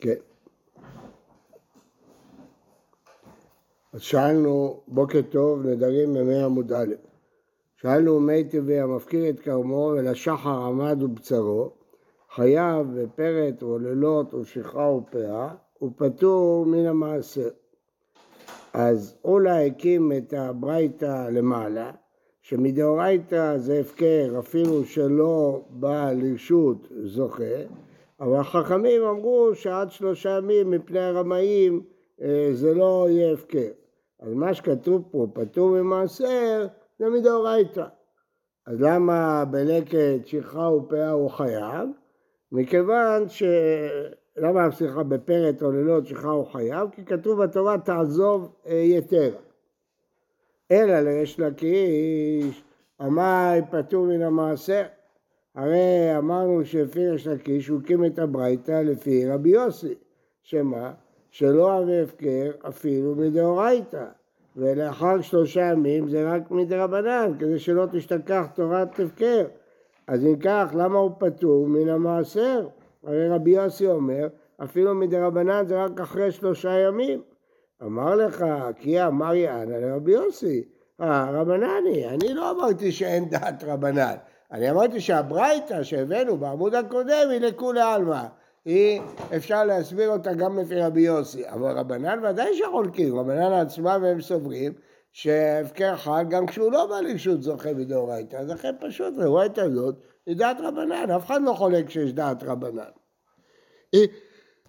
כן. אז שאלנו, בוקר טוב, נדרים במאה עמוד א', שאלנו מי טבעי המפקיר את כרמו ולשחר עמד ובצרו, חייב בפרט או שכחה ופאה, הוא פטור מן המעשר. אז אולי הקים את הברייתא למעלה, שמדאורייתא זה הפקר אפילו שלא בא לרשות זוכה, אבל החכמים אמרו שעד שלושה ימים מפני הרמאים אה, זה לא יהיה הפקר. אז מה שכתוב פה, פטור ממעשר, זה מדאורייתא. אז למה בלקט שכחה ופאה הוא חייב? מכיוון ש... למה, סליחה, בפרט או לילות שכחה הוא חייב? כי כתוב בתורה תעזוב אה, יתר. אלא לריש לקיש, עמי פטור מן המעשר. הרי אמרנו שלפי ריש לקיש הוא הקים את הברייתא לפי רבי יוסי, שמה? שלא אבי הפקר אפילו מדאורייתא. ולאחר שלושה ימים זה רק מדרבנן, כדי שלא תשתכח תורת הפקר. אז אם כך, למה הוא פטור מן המעשר? הרי רבי יוסי אומר, אפילו מדרבנן זה רק אחרי שלושה ימים. אמר לך, כי אמר יענה לרבי יוסי, אה, רבנני, אני לא אמרתי שאין דעת רבנן, אני אמרתי שהברייתא שהבאנו בעמוד הקודם היא לכולי עלמא. היא, אפשר להסביר אותה גם לפי רבי יוסי, אבל רבנן ודאי שחולקים, רבנן עצמם הם סוברים שהפקר חל גם כשהוא לא בא לרשות זוכה מדאורייתא, אז לכן פשוט ראורייתא הזאת היא דעת רבנן, אף אחד לא חולק שיש דעת רבנן.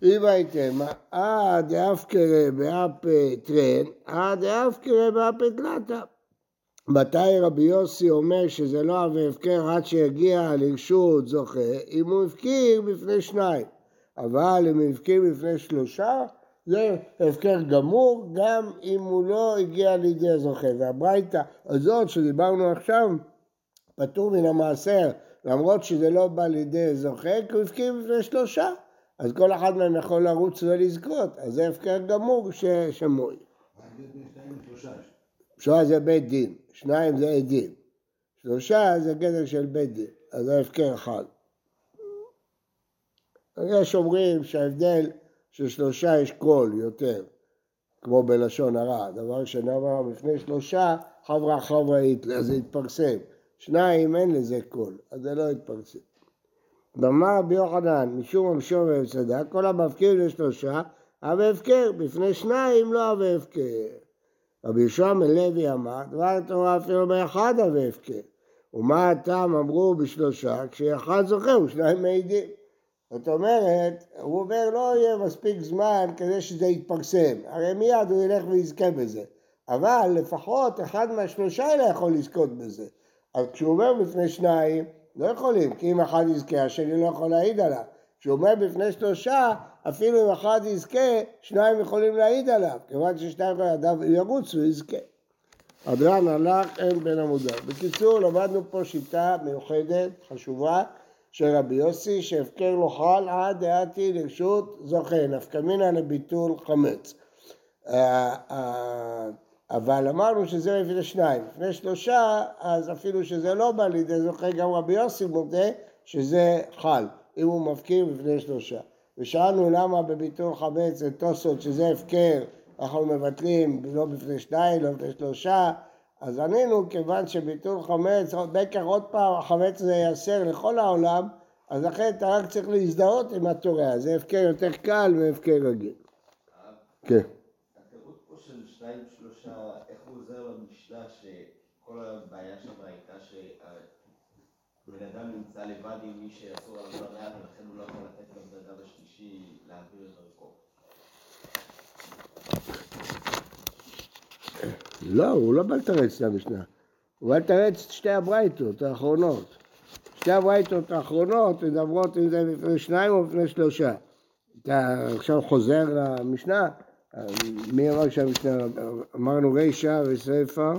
אם הייתם, אה דאפקרא באפ טרן, אה דאפקרא באפ תלתא. מתי רבי יוסי אומר שזה לא הווה הפקר עד שיגיע לרשות זוכה, אם הוא הפקיר בפני שניים. אבל אם הוא הפקיר בפני שלושה, זה הפקר גמור, גם אם הוא לא הגיע לידי הזוכה. והברייתא הזאת שדיברנו עכשיו, פטור מן המעשר, למרות שזה לא בא לידי זוכה, כי הוא הפקיר בפני שלושה. אז כל אחד מהם יכול לרוץ ולזכות, אז זה הפקר גמור ששמוי. שלושה זה בית דין, שניים זה עדים, שלושה זה גדר של בית דין, אז זה הפקר אחד. יש אומרים שההבדל של שלושה יש קול יותר, כמו בלשון הרע, דבר שנאמר בפני שלושה חברה איתלה, אז זה יתפרסם. שניים אין לזה קול, אז זה לא יתפרסם. אמר רבי יוחנן, משום המשור והפסדה, כל המפקיר לשלושה, אבי הפקר, בפני שניים לא אבי הפקר. רבי יהושע מלוי אמר, דבר תורה אפילו באחד אבי הפקר. ומה הטעם אמרו בשלושה, כשאחד זוכר ושניים מעידים. זאת אומרת, הוא אומר לא יהיה מספיק זמן כדי שזה יתפרסם, הרי מיד הוא ילך ויזכה בזה, אבל לפחות אחד מהשלושה האלה יכול לזכות בזה. אז כשהוא אומר בפני שניים, לא יכולים, כי אם אחד יזכה, השני לא יכול להעיד עליו. כשהוא אומר בפני שלושה, אפילו אם אחד יזכה, שניים יכולים להעיד עליו, כיוון ששניים ידיו ירוץ, הוא יזכה. אדרן הלך אין בין עמודיו. בקיצור, למדנו פה שיטה מיוחדת, חשובה, של רבי יוסי, שהפקר לו חל עד דעתי לרשות זוכה, נפקא מינא לביטול חמץ. אה, אה, אבל אמרנו שזה לפני שניים, לפני שלושה, אז אפילו שזה לא בא לידי זוכה, גם רבי יוסי מודה שזה חל, אם הוא מפקיר בפני שלושה. ושאלנו למה בביטול חמץ זה טוסות שזה הפקר, אנחנו מבטלים לא בפני שניים, לא בפני שלושה, אז ענינו כיוון שביטול חמץ, בקר עוד פעם, החמץ זה ייאסר לכל העולם, אז לכן אתה רק צריך להזדהות עם התורה, זה הפקר יותר קל מהפקר רגיל. כן. כל הבעיה שם הייתה שבן אדם נמצא לבד עם מי שאסור עליו לרעת ולכן הוא לא יכול לתת לבן אדם השלישי להעביר את דרכו. לא, הוא לא בא לתרץ את המשנה. הוא בא לתרץ את שתי הברייתות האחרונות. שתי הברייתות האחרונות מדברות אם זה בפני שניים או בפני שלושה. אתה עכשיו חוזר למשנה, מי אמר שהמשנה, אמרנו רישא וספר.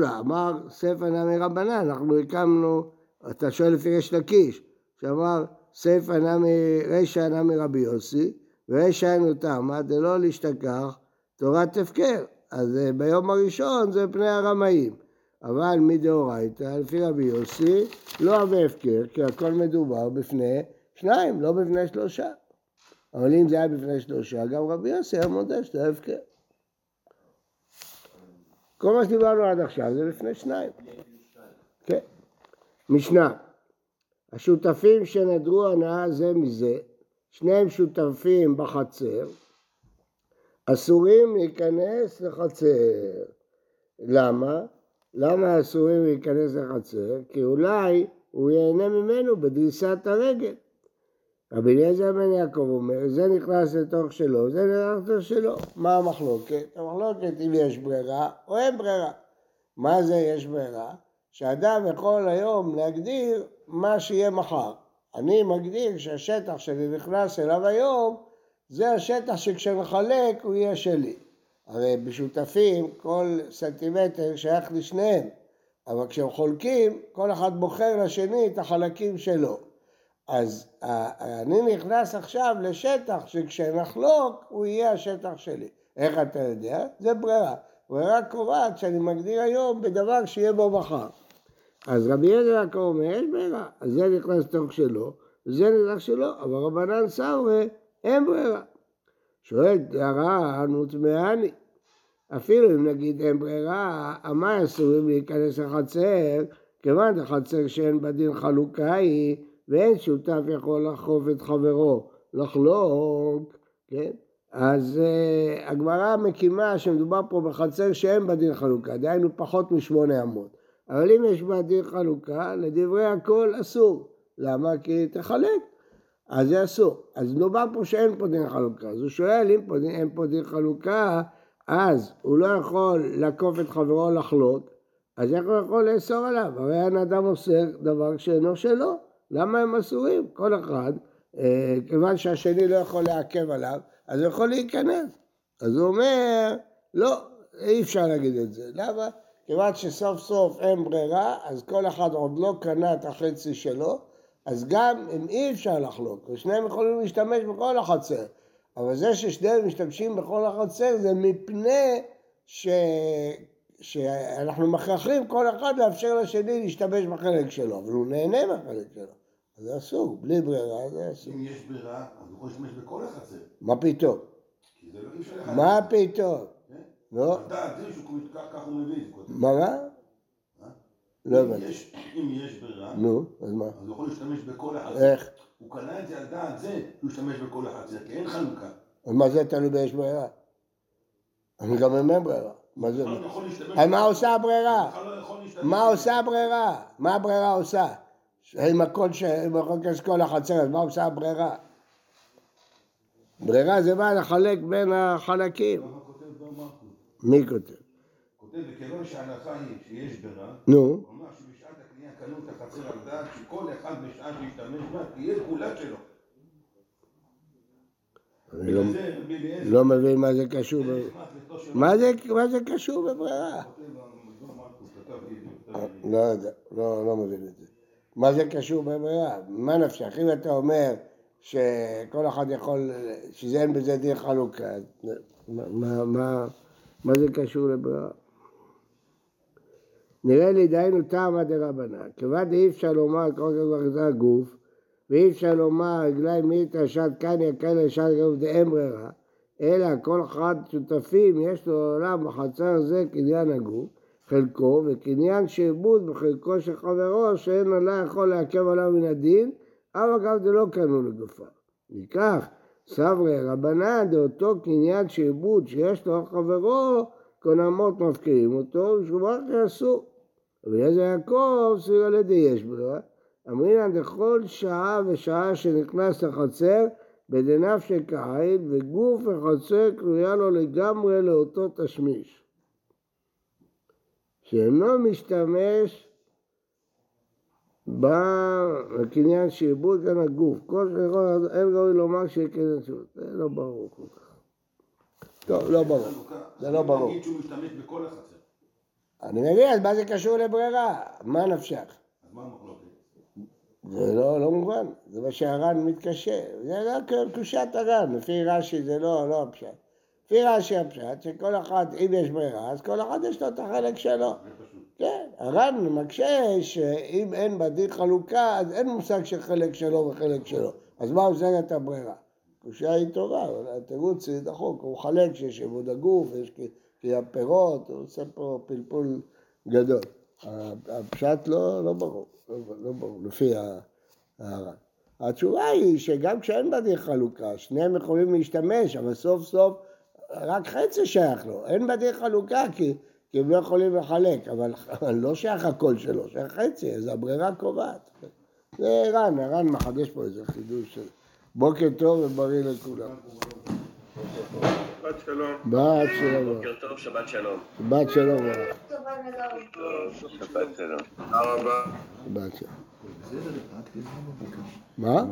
לה, אמר ספר נמי רבנן, אנחנו הקמנו, אתה שואל לפי ריש לקיש, שאמר ספר נמי רישא נמי רבי יוסי, ורישא אין אותמה דלא להשתכח תורת הפקר. אז אה, ביום הראשון זה פני הרמאים. אבל מדאורייתא, לפי רבי יוסי, לא הווה הפקר, כי הכל מדובר בפני שניים, לא בפני שלושה. אבל אם זה היה בפני שלושה, גם רבי יוסי היה מודה שזה הפקר. כל מה שדיברנו עד עכשיו זה לפני שניים. כן. משנה, השותפים שנדרו הנאה זה מזה, שניהם שותפים בחצר, אסורים להיכנס לחצר. למה? למה אסורים להיכנס לחצר? כי אולי הוא ייהנה ממנו בדריסת הרגל. רבי אליעזר בן יעקב אומר, זה נכנס לתוך שלו, זה נכנס לתוך שלו. מה המחלוקת? המחלוקת אם יש ברירה או אין ברירה. מה זה יש ברירה? שאדם יכול היום להגדיר מה שיהיה מחר. אני מגדיר שהשטח שאני נכנס אליו היום, זה השטח שכשנחלק הוא יהיה שלי. הרי בשותפים כל סנטימטר שייך לשניהם, אבל כשהם חולקים, כל אחד בוחר לשני את החלקים שלו. אז אני נכנס עכשיו לשטח שכשנחלוק הוא יהיה השטח שלי. איך אתה יודע? זה ברירה. ברירה קובעת שאני מגדיר היום בדבר שיהיה בו מחר. אז רבי אליעזר יעקב אומר, יש ברירה. אז זה נכנס לתוך שלו, וזה נכנס שלו, אבל רבנן סאורי, אין ברירה. שואלת הר"ן, מוטמעני. אפילו אם נגיד אין ברירה, המה אסורים להיכנס לחצר, כיוון לחצר שאין בדין חלוקה היא, ואין שותף יכול לחרוף את חברו, לחלוק, כן? אז uh, הגמרא מקימה שמדובר פה בחצר שאין בדין חלוקה, דהיינו פחות משמונה אמות. אבל אם יש בה דין חלוקה, לדברי הכל אסור. למה? כי תחלק. אז זה אסור. אז מדובר פה שאין פה דין חלוקה. אז הוא שואל, אם פה, אין פה דין חלוקה, אז הוא לא יכול לעקוף את חברו לחלוק, אז איך הוא יכול לאסור עליו? הרי אין אדם עושה דבר שאינו שלו. למה הם אסורים? כל אחד, אה, כיוון שהשני לא יכול לעכב עליו, אז הוא יכול להיכנס. אז הוא אומר, לא, אי אפשר להגיד את זה. למה? כיוון שסוף סוף אין ברירה, אז כל אחד עוד לא קנה את החצי שלו, אז גם אם אי אפשר לחלוק, ושניהם יכולים להשתמש בכל החצר, אבל זה ששניהם משתמשים בכל החצר זה מפני ש... שאנחנו מכרחים כל אחד לאפשר לשני להשתמש בחלק שלו, אבל הוא נהנה מהחלק שלו. אז זה אסור, בלי ברירה זה אסור. אם יש ברירה, אז הוא יכול להשתמש בכל החצר. מה פתאום? לא מה פתאום? לא. תראי שהוא ככה הוא מביא. מה מה? אה? לא הבנתי. אם יש ברירה, נו, אז מה? אז הוא יכול להשתמש בכל החצר. איך? הוא קנה את זה על דעת זה, הוא ישתמש בכל החצר, כי אין חלוקה. אז מה זה תלוי ביש ברירה? אני גם אין ברירה. מה זה? מה עושה הברירה? מה עושה הברירה? מה הברירה עושה? אם הכל ש... אם הכל כל החצר, אז מה עושה הברירה? ברירה זה בא לחלק בין החלקים. מי כותב? כותב, וכיוון שההלכה היא שיש ברירה, נו. הוא אמר שבשעת הקנייה קנו את החצר על דעת שכל אחד בשעה שישתמש בה תהיה כולה שלו. אני לא, לא מבין מה זה קשור, מה זה, מה זה קשור בברירה? לא יודע, לא, לא מבין את זה. מה זה קשור בברירה? מה נפשך? אם אתה אומר שכל אחד יכול, שזה אין בזה דין חלוקה, מה, מה, מה זה קשור לברירה? נראה לי דהיינו טעמא דרבנן, כיוון דאי אפשר לומר כל כך הגוף, ואי אפשר לומר רגליים מיתא שד קניה קניה שד גוף דאין ברירה, אלא כל אחד שותפים יש לו עולם בחצר זה קניין הגוף, חלקו, וקניין שעבוד בחלקו של חברו שאין עלה יכול לעכב עליו מן הדין, אבל גם זה לא קנו לגופה. מכך סברי רבנן דאותו קניין שעבוד שיש לו חברו, קונמות מפקירים אותו, ושומר אסור. אליעזר יעקב סביב על ידי יש ברירה. אמרינן דכל שעה ושעה שנכנס לחצר בדנפשי כעין וגוף החצר קרויה לו לגמרי לאותו תשמיש. שאינו משתמש בקניין שעבוד כאן הגוף. כל שכול אין ראוי לומר שיהיה קניין שעבוד. זה לא ברור כל כך. טוב, לא ברור. זה לא ברור. נגיד שהוא משתמש בכל החצר. אני מבין, אז מה זה קשור לברירה? מה נפשך? אז מה המחלוקת? זה לא, לא מובן, זה מה שהר"ן מתקשה, זה לא קושיית הר"ן, לפי רש"י זה לא, לא הפשט. לפי רש"י הפשט, שכל אחד, אם יש ברירה, אז כל אחד יש לו את החלק שלו. כן, הר"ן מקשה שאם אין בדין חלוקה, אז אין מושג של חלק שלו וחלק שלו. אז מה עוזרת הברירה? קושייה היא טובה, התירוץ זה דחוק, הוא חלק שיש עיבוד הגוף, יש הפירות, הוא עושה פה פלפול גדול. הפשט לא, לא ברור, לא, לא ברור, לפי הר"ן. התשובה היא שגם כשאין בדין חלוקה, שניהם יכולים להשתמש, אבל סוף סוף רק חצי שייך לו. אין בדין חלוקה כי, כי הם לא יכולים לחלק, אבל, אבל לא שייך הכל שלו, שייך חצי, אז הברירה קובעת. זה רן, הר"ן מחדש פה איזה חידוש. של- בוקר טוב ובריא לכולם. שבת שלום. בת שלום. בוקר טוב, שבת שלום. בת שלום. שבת שלום. תודה רבה. בת שלום. מה?